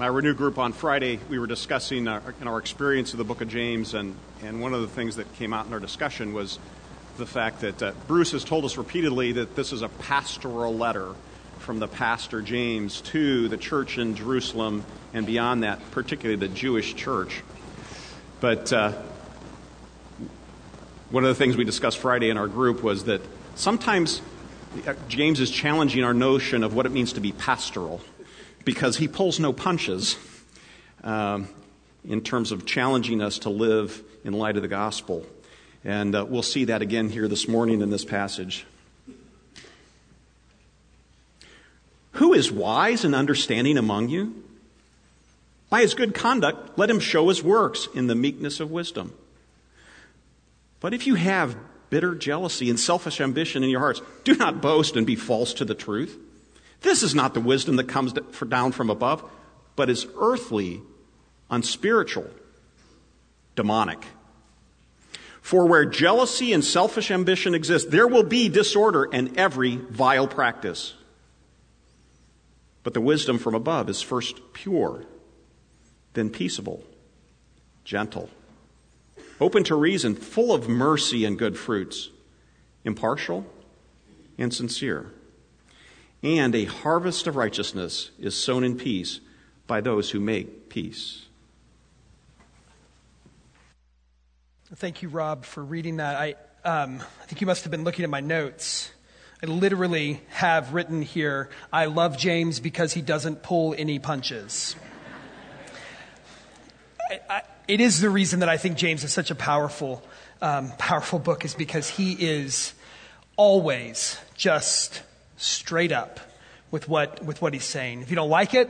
my Renew group on Friday, we were discussing our, our experience of the book of James, and, and one of the things that came out in our discussion was the fact that uh, Bruce has told us repeatedly that this is a pastoral letter from the pastor James to the church in Jerusalem and beyond that, particularly the Jewish church. But uh, one of the things we discussed Friday in our group was that sometimes uh, James is challenging our notion of what it means to be pastoral because he pulls no punches um, in terms of challenging us to live in light of the gospel. And uh, we'll see that again here this morning in this passage. Who is wise and understanding among you? By his good conduct, let him show his works in the meekness of wisdom. But if you have bitter jealousy and selfish ambition in your hearts, do not boast and be false to the truth. This is not the wisdom that comes down from above, but is earthly, unspiritual, demonic. For where jealousy and selfish ambition exist, there will be disorder and every vile practice. But the wisdom from above is first pure, then peaceable, gentle, open to reason, full of mercy and good fruits, impartial and sincere. And a harvest of righteousness is sown in peace by those who make peace. Thank you, Rob, for reading that. I, um, I think you must have been looking at my notes. I literally have written here, I love James because he doesn't pull any punches. I, I, it is the reason that I think James is such a powerful, um, powerful book, is because he is always just straight up with what, with what he's saying. If you don't like it,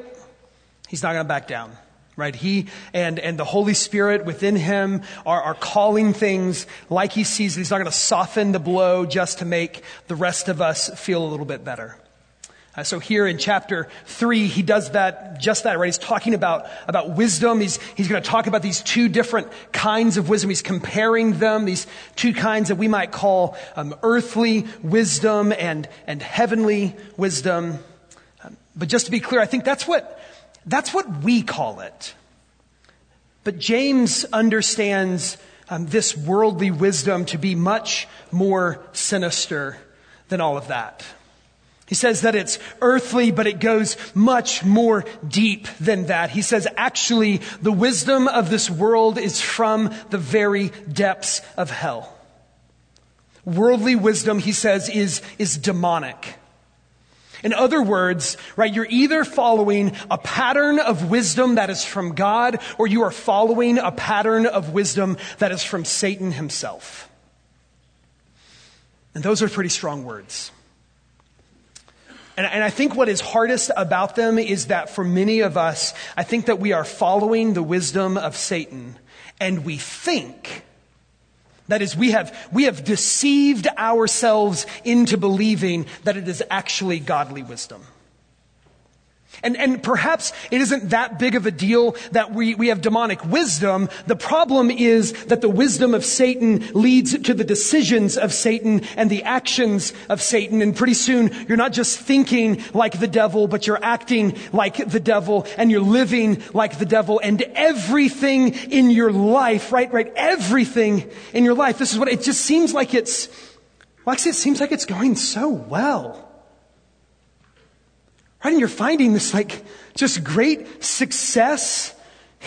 he's not going to back down. Right? He and, and the Holy Spirit within him are, are calling things like he sees. He's not going to soften the blow just to make the rest of us feel a little bit better. Uh, so here in chapter three, he does that, just that, right? He's talking about, about wisdom. He's, he's going to talk about these two different kinds of wisdom. He's comparing them, these two kinds that we might call um, earthly wisdom and, and heavenly wisdom. Um, but just to be clear, I think that's what, that's what we call it. But James understands um, this worldly wisdom to be much more sinister than all of that. He says that it's earthly, but it goes much more deep than that. He says actually the wisdom of this world is from the very depths of hell. Worldly wisdom, he says, is, is demonic. In other words, right, you're either following a pattern of wisdom that is from God, or you are following a pattern of wisdom that is from Satan himself. And those are pretty strong words. And, and, I think what is hardest about them is that for many of us, I think that we are following the wisdom of Satan and we think that is, we have, we have deceived ourselves into believing that it is actually godly wisdom. And, and perhaps it isn't that big of a deal that we, we have demonic wisdom. The problem is that the wisdom of Satan leads to the decisions of Satan and the actions of Satan. And pretty soon you're not just thinking like the devil, but you're acting like the devil and you're living like the devil and everything in your life, right, right, everything in your life. This is what it just seems like it's, well, actually it seems like it's going so well. Right? And you're finding this like just great success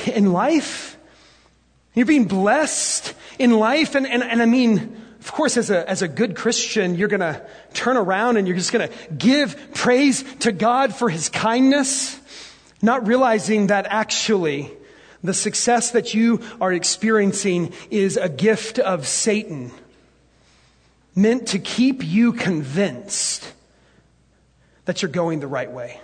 in life. You're being blessed in life. And, and, and I mean, of course, as a, as a good Christian, you're going to turn around and you're just going to give praise to God for his kindness, not realizing that actually the success that you are experiencing is a gift of Satan meant to keep you convinced that you're going the right way.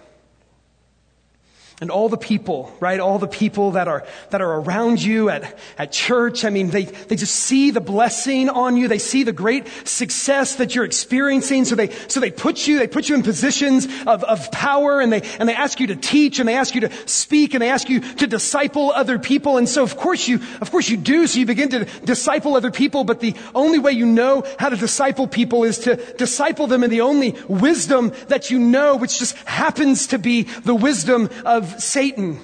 And all the people, right? All the people that are, that are around you at, at church. I mean, they, they just see the blessing on you. They see the great success that you're experiencing. So they, so they put you, they put you in positions of, of power and they, and they ask you to teach and they ask you to speak and they ask you to disciple other people. And so of course you, of course you do. So you begin to disciple other people. But the only way you know how to disciple people is to disciple them in the only wisdom that you know, which just happens to be the wisdom of Satan.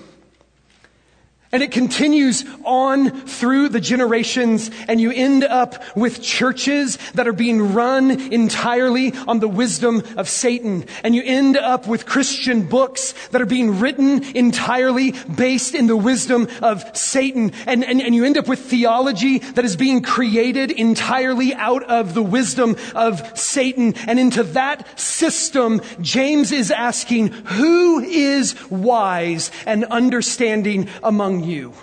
And it continues on through the generations, and you end up with churches that are being run entirely on the wisdom of Satan. And you end up with Christian books that are being written entirely based in the wisdom of Satan. And, and, and you end up with theology that is being created entirely out of the wisdom of Satan. And into that system, James is asking, who is wise and understanding among you.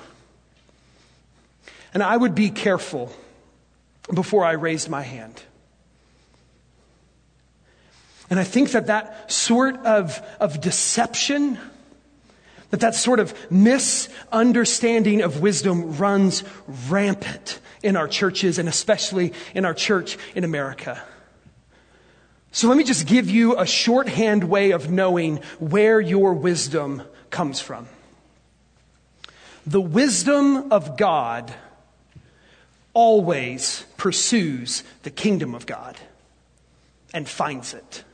And I would be careful before I raised my hand. And I think that that sort of, of deception, that that sort of misunderstanding of wisdom runs rampant in our churches and especially in our church in America. So let me just give you a shorthand way of knowing where your wisdom comes from. The wisdom of God always pursues the kingdom of God and finds it.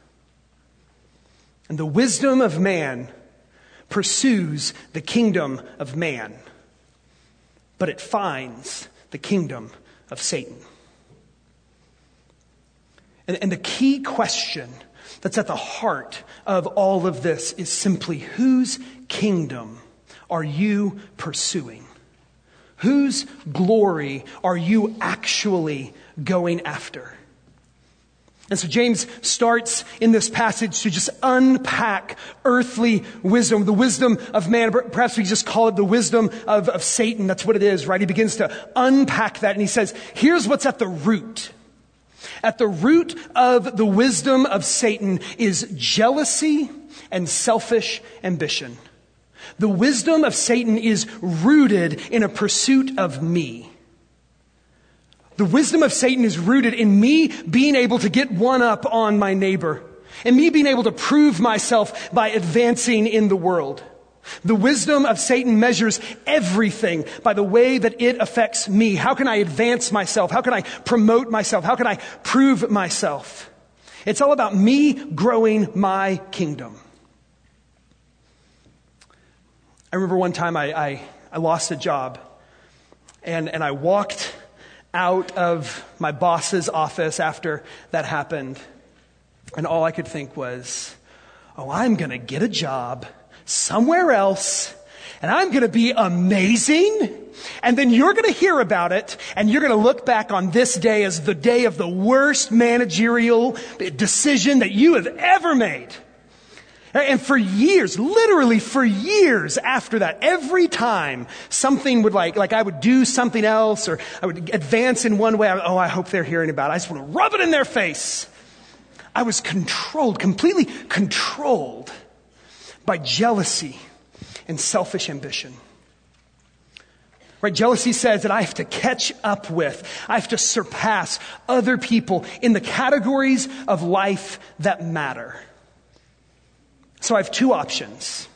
And the wisdom of man pursues the kingdom of man, but it finds the kingdom of Satan. And, and, the key question that's at the heart of all of this is simply whose kingdom are you pursuing? Whose glory are you actually going after? And so James starts in this passage to just unpack earthly wisdom, the wisdom of man. Perhaps we just call it the wisdom of, of Satan. That's what it is, right? He begins to unpack that and he says, here's what's at the root. At the root of the wisdom of Satan is jealousy and selfish ambition. The wisdom of Satan is rooted in a pursuit of me. The wisdom of Satan is rooted in me being able to get one up on my neighbor and me being able to prove myself by advancing in the world. The wisdom of Satan measures everything by the way that it affects me. How can I advance myself? How can I promote myself? How can I prove myself? It's all about me growing my kingdom. I remember one time I, I, I lost a job and, and I walked out of my boss's office after that happened. And all I could think was, oh, I'm going to get a job somewhere else and I'm going to be amazing. And then you're going to hear about it and you're going to look back on this day as the day of the worst managerial decision that you have ever made. And for years, literally for years after that, every time something would like, like I would do something else or I would advance in one way, I, oh, I hope they're hearing about it. I just want to rub it in their face. I was controlled, completely controlled by jealousy and selfish ambition. Right? Jealousy says that I have to catch up with, I have to surpass other people in the categories of life that matter. So I have two options.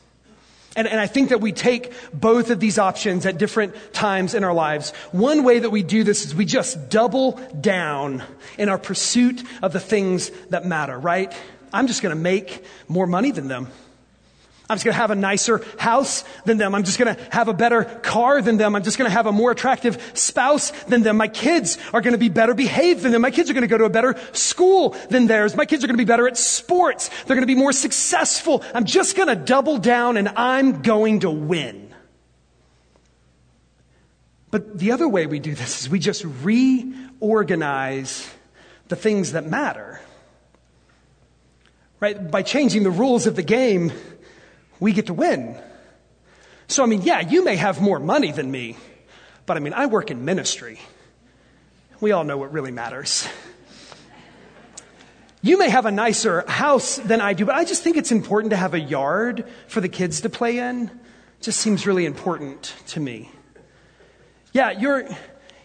And, and, I think that we take both of these options at different times in our lives. One way that we do this is we just double down in our pursuit of the things that matter, right? I'm just going to make more money than them. I'm just going to have a nicer house than them. I'm just going to have a better car than them. I'm just going to have a more attractive spouse than them. My kids are going to be better behaved than them. My kids are going to go to a better school than theirs. My kids are going to be better at sports. They're going to be more successful. I'm just going to double down and I'm going to win. But the other way we do this is we just reorganize the things that matter. Right? By changing the rules of the game, we get to win. So, I mean, yeah, you may have more money than me, but I mean, I work in ministry. We all know what really matters. You may have a nicer house than I do, but I just think it's important to have a yard for the kids to play in. It just seems really important to me. Yeah, your,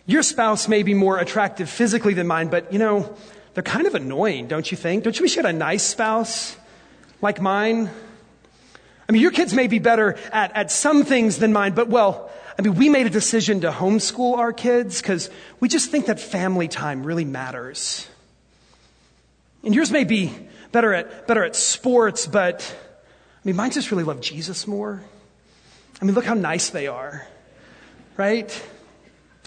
your spouse may be more attractive physically than mine, but you know, they're kind of annoying, don't you think? Don't you wish you had a nice spouse like mine? I mean, your kids may be better at, at some things than mine, but well, I mean, we made a decision to homeschool our kids because we just think that family time really matters. And yours may be better at, better at sports, but I mean, mine just really love Jesus more. I mean, look how nice they are. right?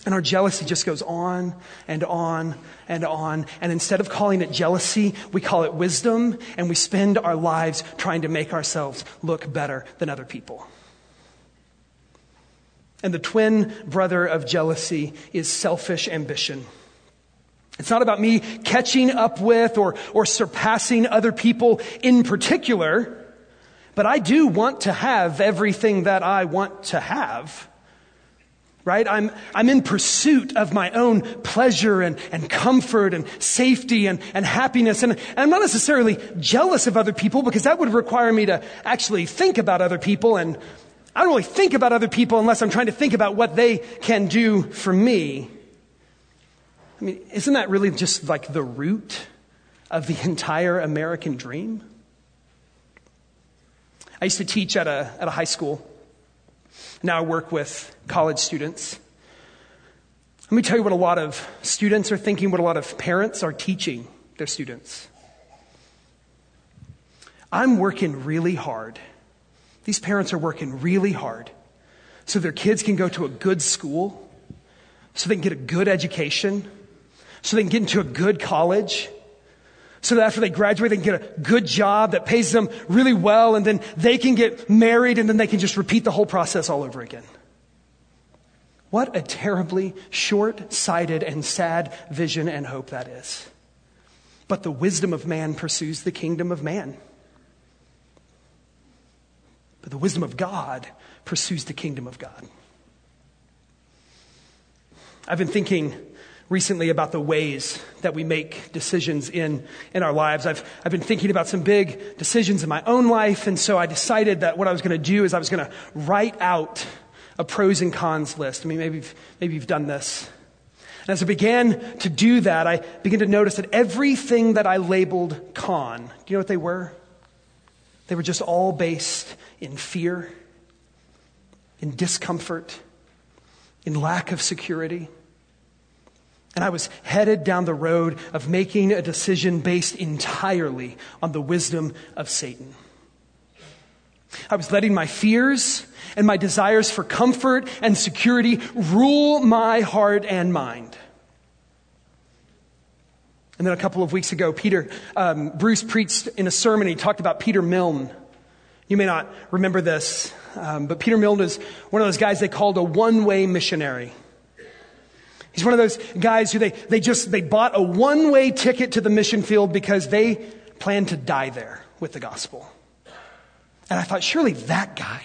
And our jealousy just goes on and on and on. And instead of calling it jealousy, we call it wisdom, and we spend our lives trying to make ourselves look better than other people. And the twin brother of jealousy is selfish ambition. It's not about me catching up with or, or surpassing other people in particular, but I do want to have everything that I want to have. Right? I'm, I'm in pursuit of my own pleasure and, and comfort and safety and, and happiness. And, and I'm not necessarily jealous of other people because that would require me to actually think about other people. And I don't really think about other people unless I'm trying to think about what they can do for me. I mean, isn't that really just like the root of the entire American dream? I used to teach at a, at a high school. Now I work with college students. Let me tell you what a lot of students are thinking, what a lot of parents are teaching their students. I'm working really hard. These parents are working really hard so their kids can go to a good school, so they can get a good education, so they can get into a good college, so that after they graduate, they can get a good job that pays them really well, and then they can get married, and then they can just repeat the whole process all over again. What a terribly short sighted and sad vision and hope that is. But the wisdom of man pursues the kingdom of man. But the wisdom of God pursues the kingdom of God. I've been thinking recently about the ways that we make decisions in, in our lives. I've, I've been thinking about some big decisions in my own life, and so I decided that what I was going to do is I was going to write out a pros and cons list. I mean, maybe maybe you've done this. And as I began to do that, I began to notice that everything that I labeled con, do you know what they were? They were just all based in fear, in discomfort, in lack of security. And I was headed down the road of making a decision based entirely on the wisdom of Satan. I was letting my fears and my desires for comfort and security rule my heart and mind. And then a couple of weeks ago, Peter, um, Bruce preached in a sermon. He talked about Peter Milne. You may not remember this, um, but Peter Milne is one of those guys they called a one-way missionary. He's one of those guys who they, they just, they bought a one way ticket to the mission field because they planned to die there with the gospel. And I thought, surely that guy,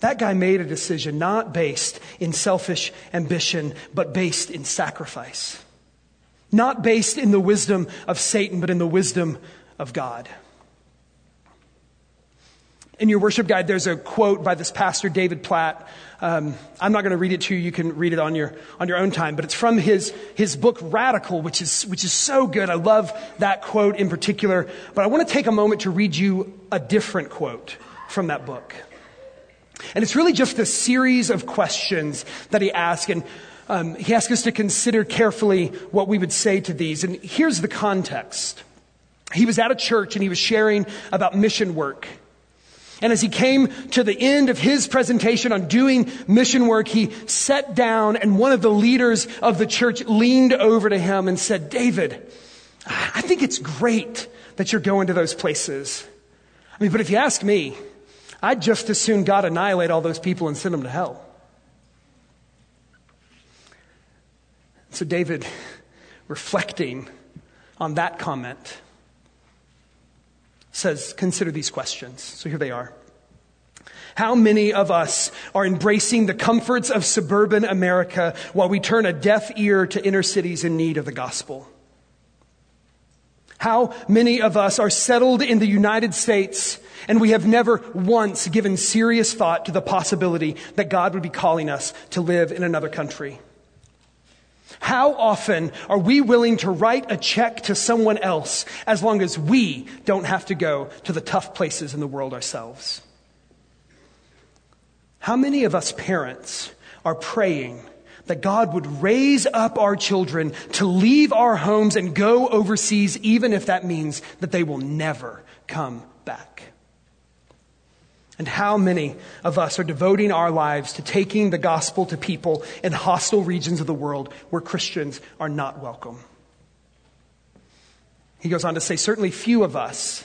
that guy made a decision not based in selfish ambition, but based in sacrifice. Not based in the wisdom of Satan, but in the wisdom of God. In your worship guide, there's a quote by this pastor, David Platt. Um, I'm not going to read it to you. You can read it on your, on your own time. But it's from his, his book, Radical, which is, which is so good. I love that quote in particular. But I want to take a moment to read you a different quote from that book. And it's really just a series of questions that he asks. And um, he asks us to consider carefully what we would say to these. And here's the context. He was at a church and he was sharing about mission work. And as he came to the end of his presentation on doing mission work, he sat down and one of the leaders of the church leaned over to him and said, David, I think it's great that you're going to those places. I mean, but if you ask me, I'd just as soon God annihilate all those people and send them to hell. So David, reflecting on that comment, says, consider these questions. So here they are. How many of us are embracing the comforts of suburban America while we turn a deaf ear to inner cities in need of the gospel? How many of us are settled in the United States and we have never once given serious thought to the possibility that God would be calling us to live in another country? How often are we willing to write a check to someone else as long as we don't have to go to the tough places in the world ourselves? How many of us parents are praying that God would raise up our children to leave our homes and go overseas, even if that means that they will never come back? And how many of us are devoting our lives to taking the gospel to people in hostile regions of the world where Christians are not welcome? He goes on to say, certainly few of us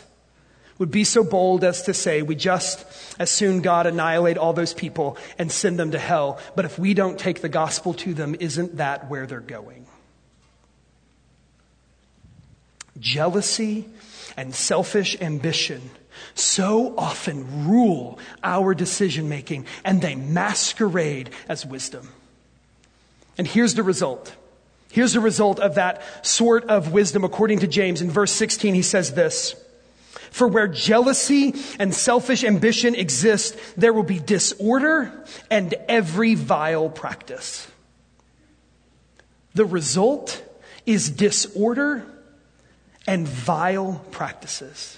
would be so bold as to say, we just as soon God annihilate all those people and send them to hell. But if we don't take the gospel to them, isn't that where they're going? Jealousy and selfish ambition so often rule our decision making and they masquerade as wisdom. And here's the result. Here's the result of that sort of wisdom according to James. In verse 16, he says this. For where jealousy and selfish ambition exist, there will be disorder and every vile practice. The result is disorder and vile practices.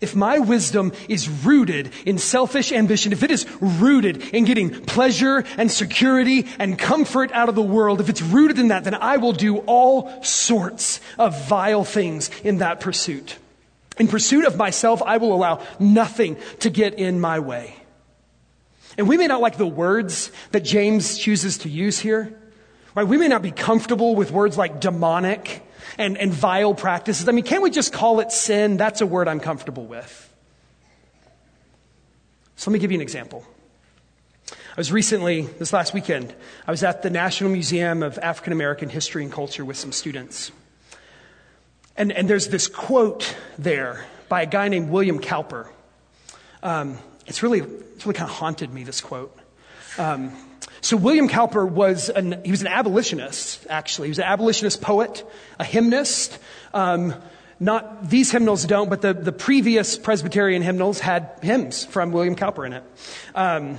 If my wisdom is rooted in selfish ambition, if it is rooted in getting pleasure and security and comfort out of the world, if it's rooted in that, then I will do all sorts of vile things in that pursuit. In pursuit of myself, I will allow nothing to get in my way. And we may not like the words that James chooses to use here. Right? We may not be comfortable with words like demonic and, and vile practices. I mean, can't we just call it sin? That's a word I'm comfortable with. So let me give you an example. I was recently, this last weekend, I was at the National Museum of African American History and Culture with some students. And, and there's this quote there by a guy named William Cowper. Um, it's really, it's really kind of haunted me, this quote. Um, so William Cowper was an, he was an abolitionist, actually. He was an abolitionist poet, a hymnist. Um, not these hymnals don't, but the, the previous Presbyterian hymnals had hymns from William Cowper in it. Um,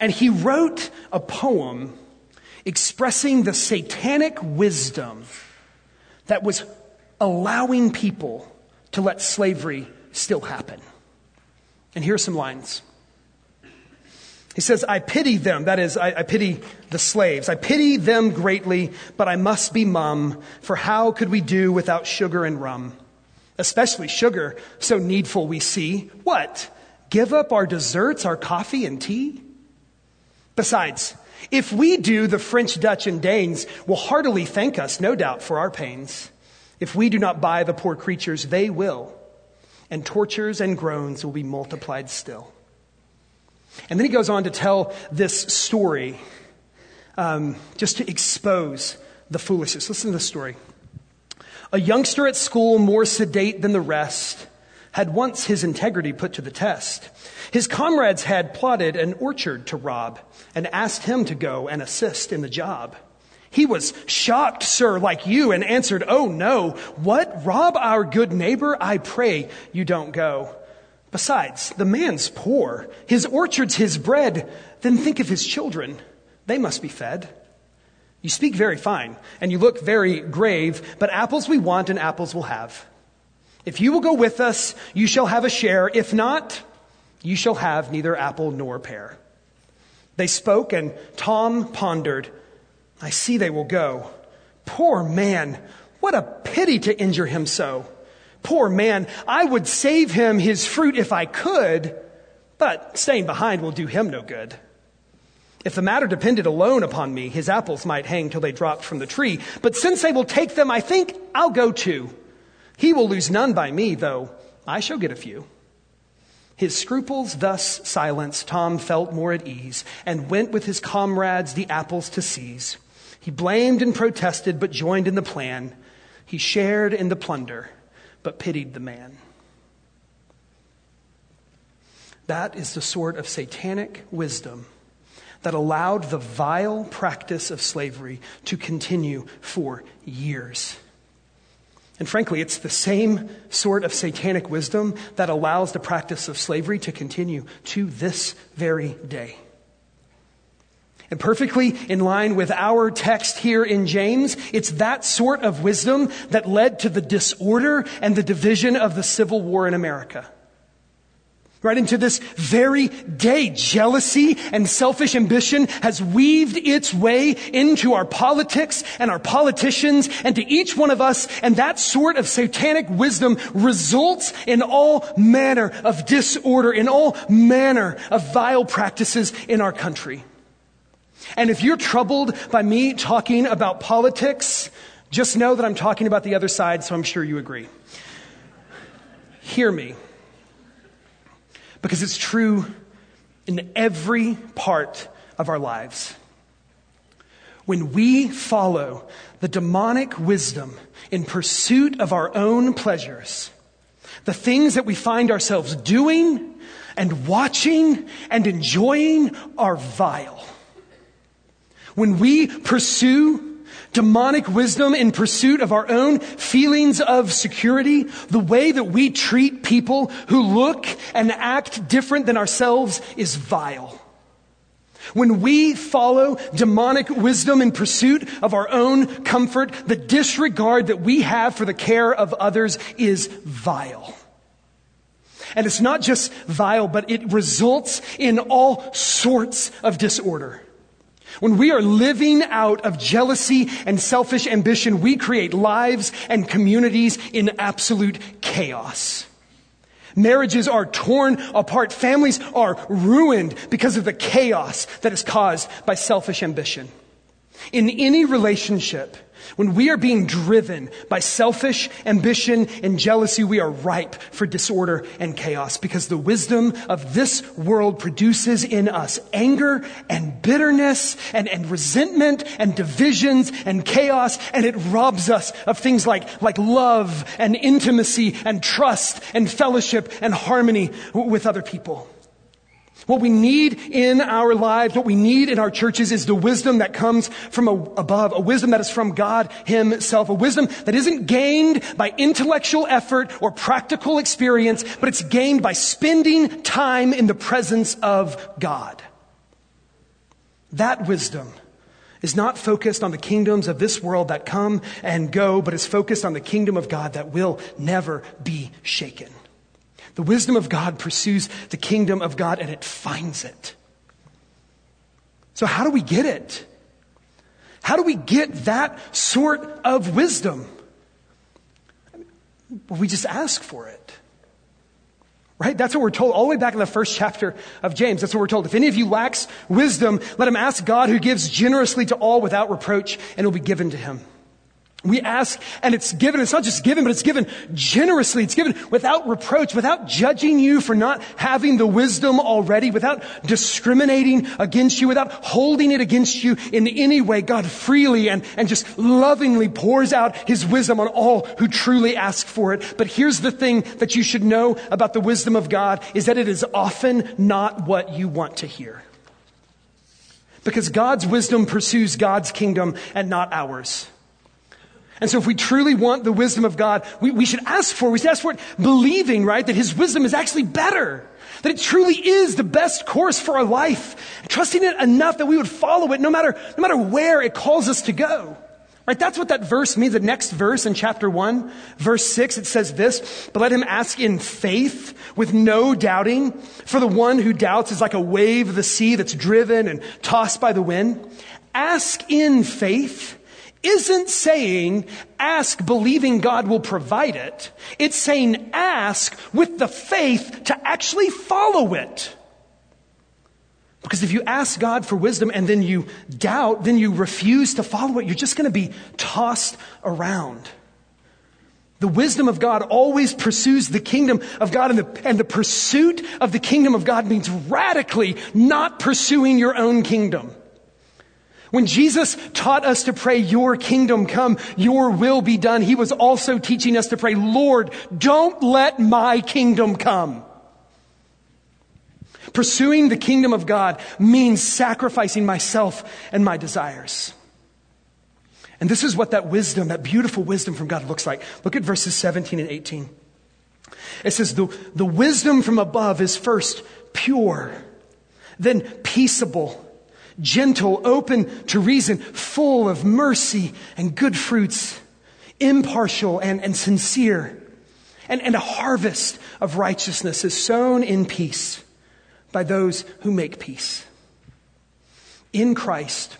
and he wrote a poem expressing the satanic wisdom that was allowing people to let slavery still happen. And here are some lines. He says, I pity them. That is, I, I, pity the slaves. I pity them greatly, but I must be mum, for how could we do without sugar and rum? Especially sugar, so needful we see. What? Give up our desserts, our coffee and tea? Besides, if we do, the French, Dutch, and Danes will heartily thank us, no doubt, for our pains. If we do not buy the poor creatures, they will, and tortures and groans will be multiplied still. And then he goes on to tell this story um, just to expose the foolishness. Listen to the story. A youngster at school, more sedate than the rest, had once his integrity put to the test. His comrades had plotted an orchard to rob and asked him to go and assist in the job. He was shocked, sir, like you, and answered, Oh no, what? Rob our good neighbor? I pray you don't go. Besides, the man's poor. His orchard's his bread. Then think of his children. They must be fed. You speak very fine, and you look very grave, but apples we want and apples we'll have. If you will go with us, you shall have a share. If not, you shall have neither apple nor pear. They spoke, and Tom pondered. I see they will go. Poor man, what a pity to injure him so. Poor man, I would save him his fruit if I could, but staying behind will do him no good. If the matter depended alone upon me, his apples might hang till they dropped from the tree. But since they will take them, I think I'll go too. He will lose none by me, though I shall get a few. His scruples thus silenced, Tom felt more at ease and went with his comrades the apples to seize. He blamed and protested, but joined in the plan. He shared in the plunder but pitied the man. That is the sort of satanic wisdom that allowed the vile practice of slavery to continue for years. And frankly, it's the same sort of satanic wisdom that allows the practice of slavery to continue to this very day. And perfectly in line with our text here in James, it's that sort of wisdom that led to the disorder and the division of the Civil War in America. Right into this very day, jealousy and selfish ambition has weaved its way into our politics and our politicians and to each one of us. And that sort of satanic wisdom results in all manner of disorder, in all manner of vile practices in our country. And if you're troubled by me talking about politics, just know that I'm talking about the other side, so I'm sure you agree. Hear me. Because it's true in every part of our lives. When we follow the demonic wisdom in pursuit of our own pleasures, the things that we find ourselves doing and watching and enjoying are vile. When we pursue demonic wisdom in pursuit of our own feelings of security, the way that we treat people who look and act different than ourselves is vile. When we follow demonic wisdom in pursuit of our own comfort, the disregard that we have for the care of others is vile. And it's not just vile, but it results in all sorts of disorder. When we are living out of jealousy and selfish ambition, we create lives and communities in absolute chaos. Marriages are torn apart. Families are ruined because of the chaos that is caused by selfish ambition. In any relationship, when we are being driven by selfish ambition and jealousy, we are ripe for disorder and chaos because the wisdom of this world produces in us anger and bitterness and, and resentment and divisions and chaos, and it robs us of things like, like love and intimacy and trust and fellowship and harmony with other people. What we need in our lives, what we need in our churches is the wisdom that comes from above, a wisdom that is from God Himself, a wisdom that isn't gained by intellectual effort or practical experience, but it's gained by spending time in the presence of God. That wisdom is not focused on the kingdoms of this world that come and go, but is focused on the kingdom of God that will never be shaken. The wisdom of God pursues the kingdom of God and it finds it. So, how do we get it? How do we get that sort of wisdom? Well, we just ask for it. Right? That's what we're told all the way back in the first chapter of James. That's what we're told. If any of you lacks wisdom, let him ask God who gives generously to all without reproach, and it will be given to him. We ask and it's given. It's not just given, but it's given generously. It's given without reproach, without judging you for not having the wisdom already, without discriminating against you, without holding it against you in any way. God freely and, and just lovingly pours out his wisdom on all who truly ask for it. But here's the thing that you should know about the wisdom of God is that it is often not what you want to hear. Because God's wisdom pursues God's kingdom and not ours. And so if we truly want the wisdom of God, we, we should ask for it. We should ask for it believing, right, that His wisdom is actually better. That it truly is the best course for our life. Trusting it enough that we would follow it no matter, no matter where it calls us to go. Right? That's what that verse means. The next verse in chapter 1, verse 6, it says this, but let him ask in faith with no doubting. For the one who doubts is like a wave of the sea that's driven and tossed by the wind. Ask in faith isn't saying ask believing God will provide it. It's saying ask with the faith to actually follow it. Because if you ask God for wisdom and then you doubt, then you refuse to follow it, you're just going to be tossed around. The wisdom of God always pursues the kingdom of God, and the, and the pursuit of the kingdom of God means radically not pursuing your own kingdom. When Jesus taught us to pray, Your kingdom come, Your will be done, He was also teaching us to pray, Lord, don't let my kingdom come. Pursuing the kingdom of God means sacrificing myself and my desires. And this is what that wisdom, that beautiful wisdom from God looks like. Look at verses 17 and 18. It says, the, the wisdom from above is first pure, then peaceable gentle, open to reason, full of mercy and good fruits, impartial and, and sincere, and, and a harvest of righteousness is sown in peace by those who make peace. In Christ,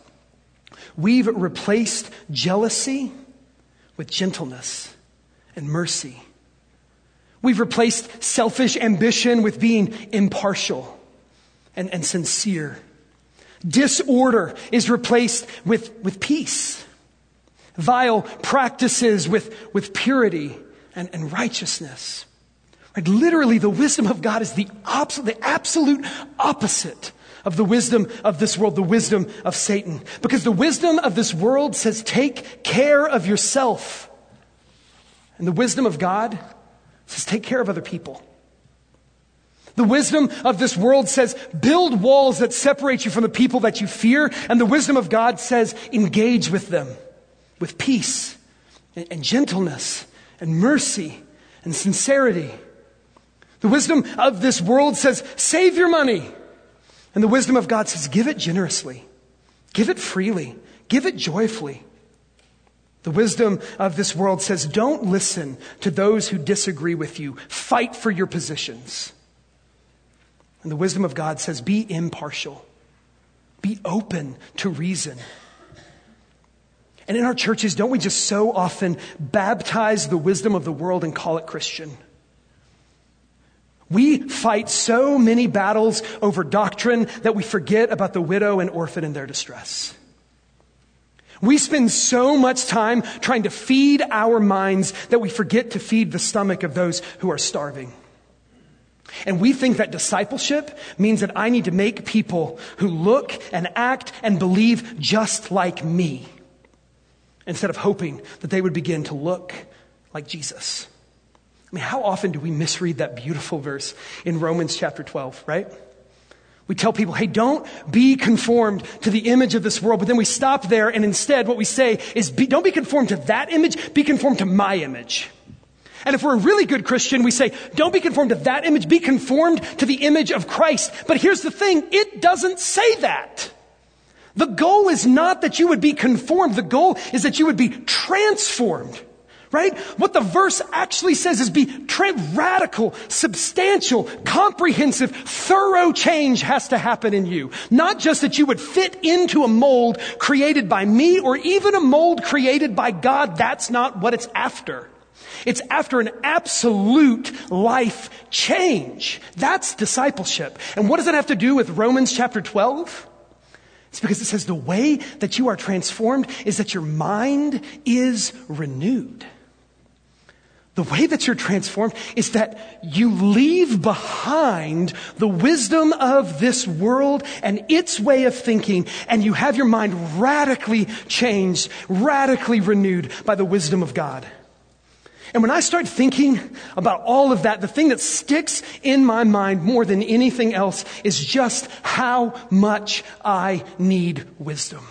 we've replaced jealousy with gentleness and mercy. We've replaced selfish ambition with being impartial and, and sincere. Disorder is replaced with, with peace. Vile practices with, with purity and, and righteousness. Right? Literally, the wisdom of God is the, obs- the absolute opposite of the wisdom of this world, the wisdom of Satan. Because the wisdom of this world says, take care of yourself. And the wisdom of God says, take care of other people. The wisdom of this world says, build walls that separate you from the people that you fear. And the wisdom of God says, engage with them with peace and, and gentleness and mercy and sincerity. The wisdom of this world says, save your money. And the wisdom of God says, give it generously, give it freely, give it joyfully. The wisdom of this world says, don't listen to those who disagree with you, fight for your positions. And the wisdom of God says, be impartial, be open to reason. And in our churches, don't we just so often baptize the wisdom of the world and call it Christian? We fight so many battles over doctrine that we forget about the widow and orphan in their distress. We spend so much time trying to feed our minds that we forget to feed the stomach of those who are starving. And we think that discipleship means that I need to make people who look and act and believe just like me instead of hoping that they would begin to look like Jesus. I mean, how often do we misread that beautiful verse in Romans chapter 12, right? We tell people, hey, don't be conformed to the image of this world, but then we stop there and instead what we say is be, don't be conformed to that image, be conformed to my image. And if we're a really good Christian, we say, don't be conformed to that image, be conformed to the image of Christ. But here's the thing, it doesn't say that. The goal is not that you would be conformed. The goal is that you would be transformed. Right? What the verse actually says is be tra- radical, substantial, comprehensive, thorough change has to happen in you. Not just that you would fit into a mold created by me or even a mold created by God. That's not what it's after. It's after an absolute life change. That's discipleship. And what does it have to do with Romans chapter 12? It's because it says the way that you are transformed is that your mind is renewed. The way that you're transformed is that you leave behind the wisdom of this world and its way of thinking, and you have your mind radically changed, radically renewed by the wisdom of God. And when I start thinking about all of that, the thing that sticks in my mind more than anything else is just how much I need wisdom.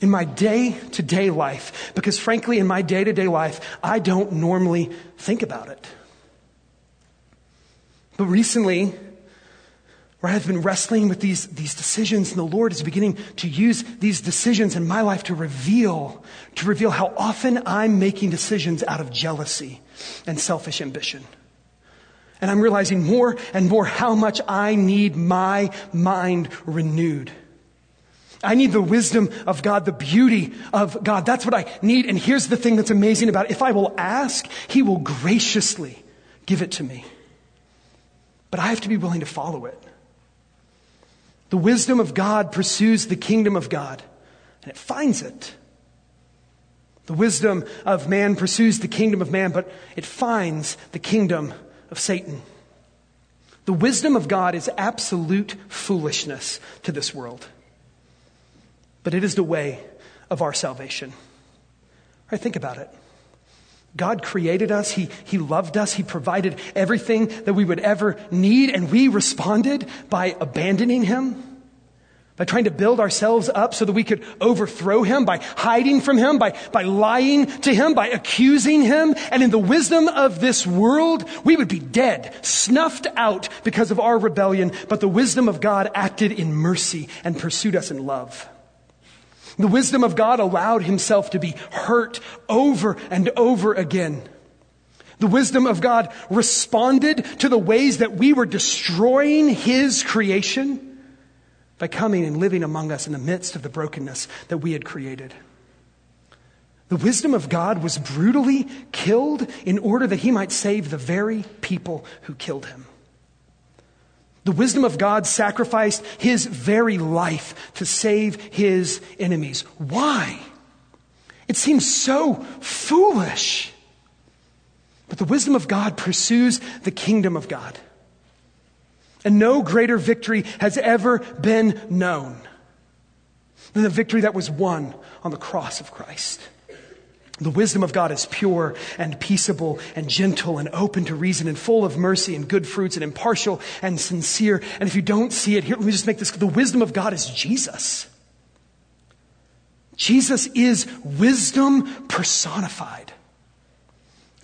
In my day to day life, because frankly, in my day to day life, I don't normally think about it. But recently, where I've been wrestling with these, these decisions, and the Lord is beginning to use these decisions in my life to reveal, to reveal how often I'm making decisions out of jealousy and selfish ambition. And I'm realizing more and more how much I need my mind renewed. I need the wisdom of God, the beauty of God. That's what I need. And here's the thing that's amazing about it. If I will ask, He will graciously give it to me. But I have to be willing to follow it. The wisdom of God pursues the kingdom of God, and it finds it. The wisdom of man pursues the kingdom of man, but it finds the kingdom of Satan. The wisdom of God is absolute foolishness to this world, but it is the way of our salvation. Right? Think about it. God created us. He, he loved us. He provided everything that we would ever need. And we responded by abandoning Him, by trying to build ourselves up so that we could overthrow Him, by hiding from Him, by, by lying to Him, by accusing Him. And in the wisdom of this world, we would be dead, snuffed out because of our rebellion. But the wisdom of God acted in mercy and pursued us in love. The wisdom of God allowed himself to be hurt over and over again. The wisdom of God responded to the ways that we were destroying His creation by coming and living among us in the midst of the brokenness that we had created. The wisdom of God was brutally killed in order that He might save the very people who killed Him. The wisdom of God sacrificed His very life to save His enemies. Why? It seems so foolish. But the wisdom of God pursues the kingdom of God. And no greater victory has ever been known than the victory that was won on the cross of Christ. The wisdom of God is pure and peaceable and gentle and open to reason and full of mercy and good fruits and impartial and sincere. And if you don't see it, here, let me just make this the wisdom of God is Jesus. Jesus is wisdom personified.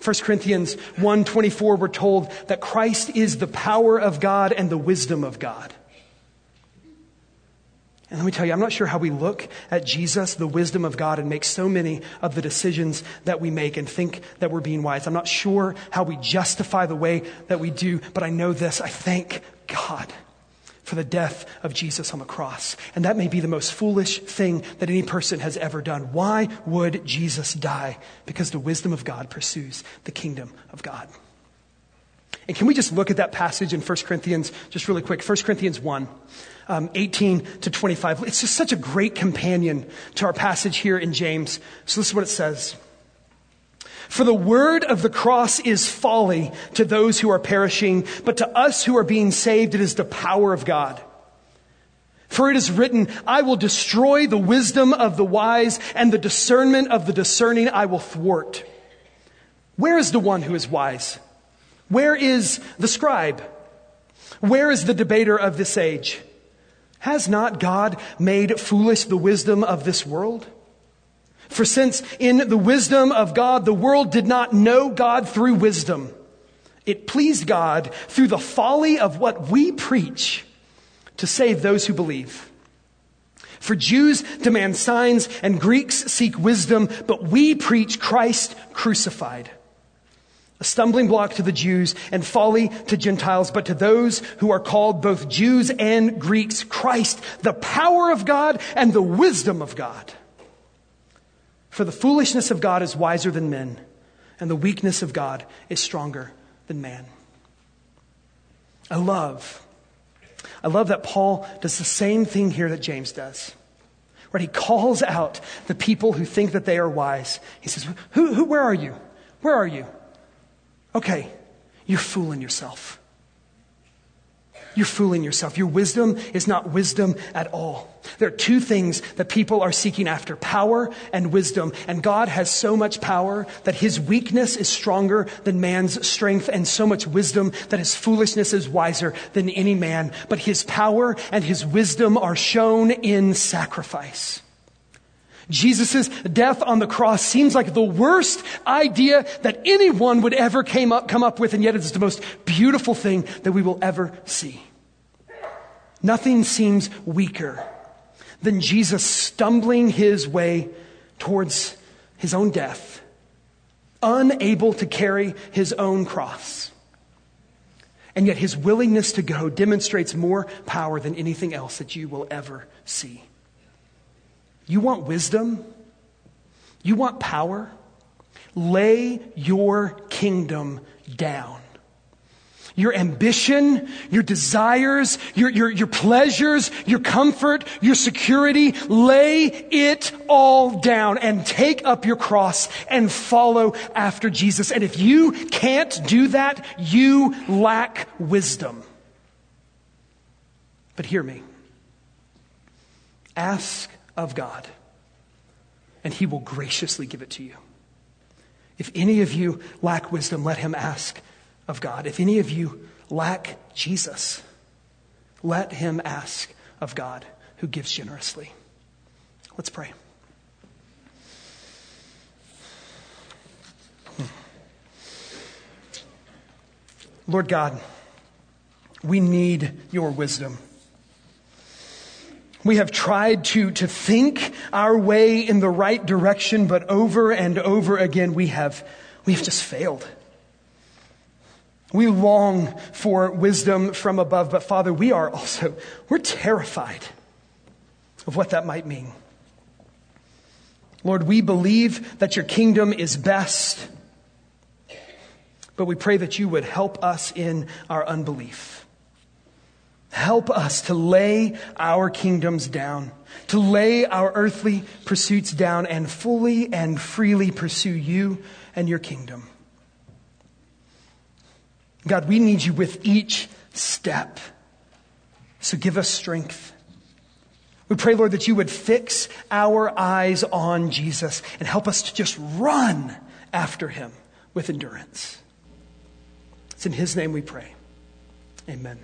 1 Corinthians 1:24 we're told that Christ is the power of God and the wisdom of God. And let me tell you, I'm not sure how we look at Jesus, the wisdom of God, and make so many of the decisions that we make and think that we're being wise. I'm not sure how we justify the way that we do, but I know this. I thank God for the death of Jesus on the cross. And that may be the most foolish thing that any person has ever done. Why would Jesus die? Because the wisdom of God pursues the kingdom of God. And can we just look at that passage in 1 Corinthians, just really quick? 1 Corinthians 1, um, 18 to 25. It's just such a great companion to our passage here in James. So this is what it says. For the word of the cross is folly to those who are perishing, but to us who are being saved, it is the power of God. For it is written, I will destroy the wisdom of the wise and the discernment of the discerning I will thwart. Where is the one who is wise? Where is the scribe? Where is the debater of this age? Has not God made foolish the wisdom of this world? For since in the wisdom of God, the world did not know God through wisdom, it pleased God through the folly of what we preach to save those who believe. For Jews demand signs and Greeks seek wisdom, but we preach Christ crucified. A stumbling block to the Jews and folly to Gentiles, but to those who are called both Jews and Greeks, Christ, the power of God and the wisdom of God. For the foolishness of God is wiser than men, and the weakness of God is stronger than man. I love, I love that Paul does the same thing here that James does. Right? He calls out the people who think that they are wise. He says, who, who, where are you? Where are you? Okay, you're fooling yourself. You're fooling yourself. Your wisdom is not wisdom at all. There are two things that people are seeking after power and wisdom. And God has so much power that his weakness is stronger than man's strength, and so much wisdom that his foolishness is wiser than any man. But his power and his wisdom are shown in sacrifice. Jesus' death on the cross seems like the worst idea that anyone would ever came up, come up with, and yet it's the most beautiful thing that we will ever see. Nothing seems weaker than Jesus stumbling his way towards his own death, unable to carry his own cross. And yet his willingness to go demonstrates more power than anything else that you will ever see. You want wisdom? You want power? Lay your kingdom down. Your ambition, your desires, your, your, your pleasures, your comfort, your security, lay it all down and take up your cross and follow after Jesus. And if you can't do that, you lack wisdom. But hear me. Ask of God, and He will graciously give it to you. If any of you lack wisdom, let him ask of God. If any of you lack Jesus, let him ask of God who gives generously. Let's pray. Lord God, we need your wisdom. We have tried to, to think our way in the right direction, but over and over again we have, we have just failed. We long for wisdom from above, but Father, we are also, we're terrified of what that might mean. Lord, we believe that your kingdom is best, but we pray that you would help us in our unbelief. Help us to lay our kingdoms down, to lay our earthly pursuits down, and fully and freely pursue you and your kingdom. God, we need you with each step. So give us strength. We pray, Lord, that you would fix our eyes on Jesus and help us to just run after him with endurance. It's in his name we pray. Amen.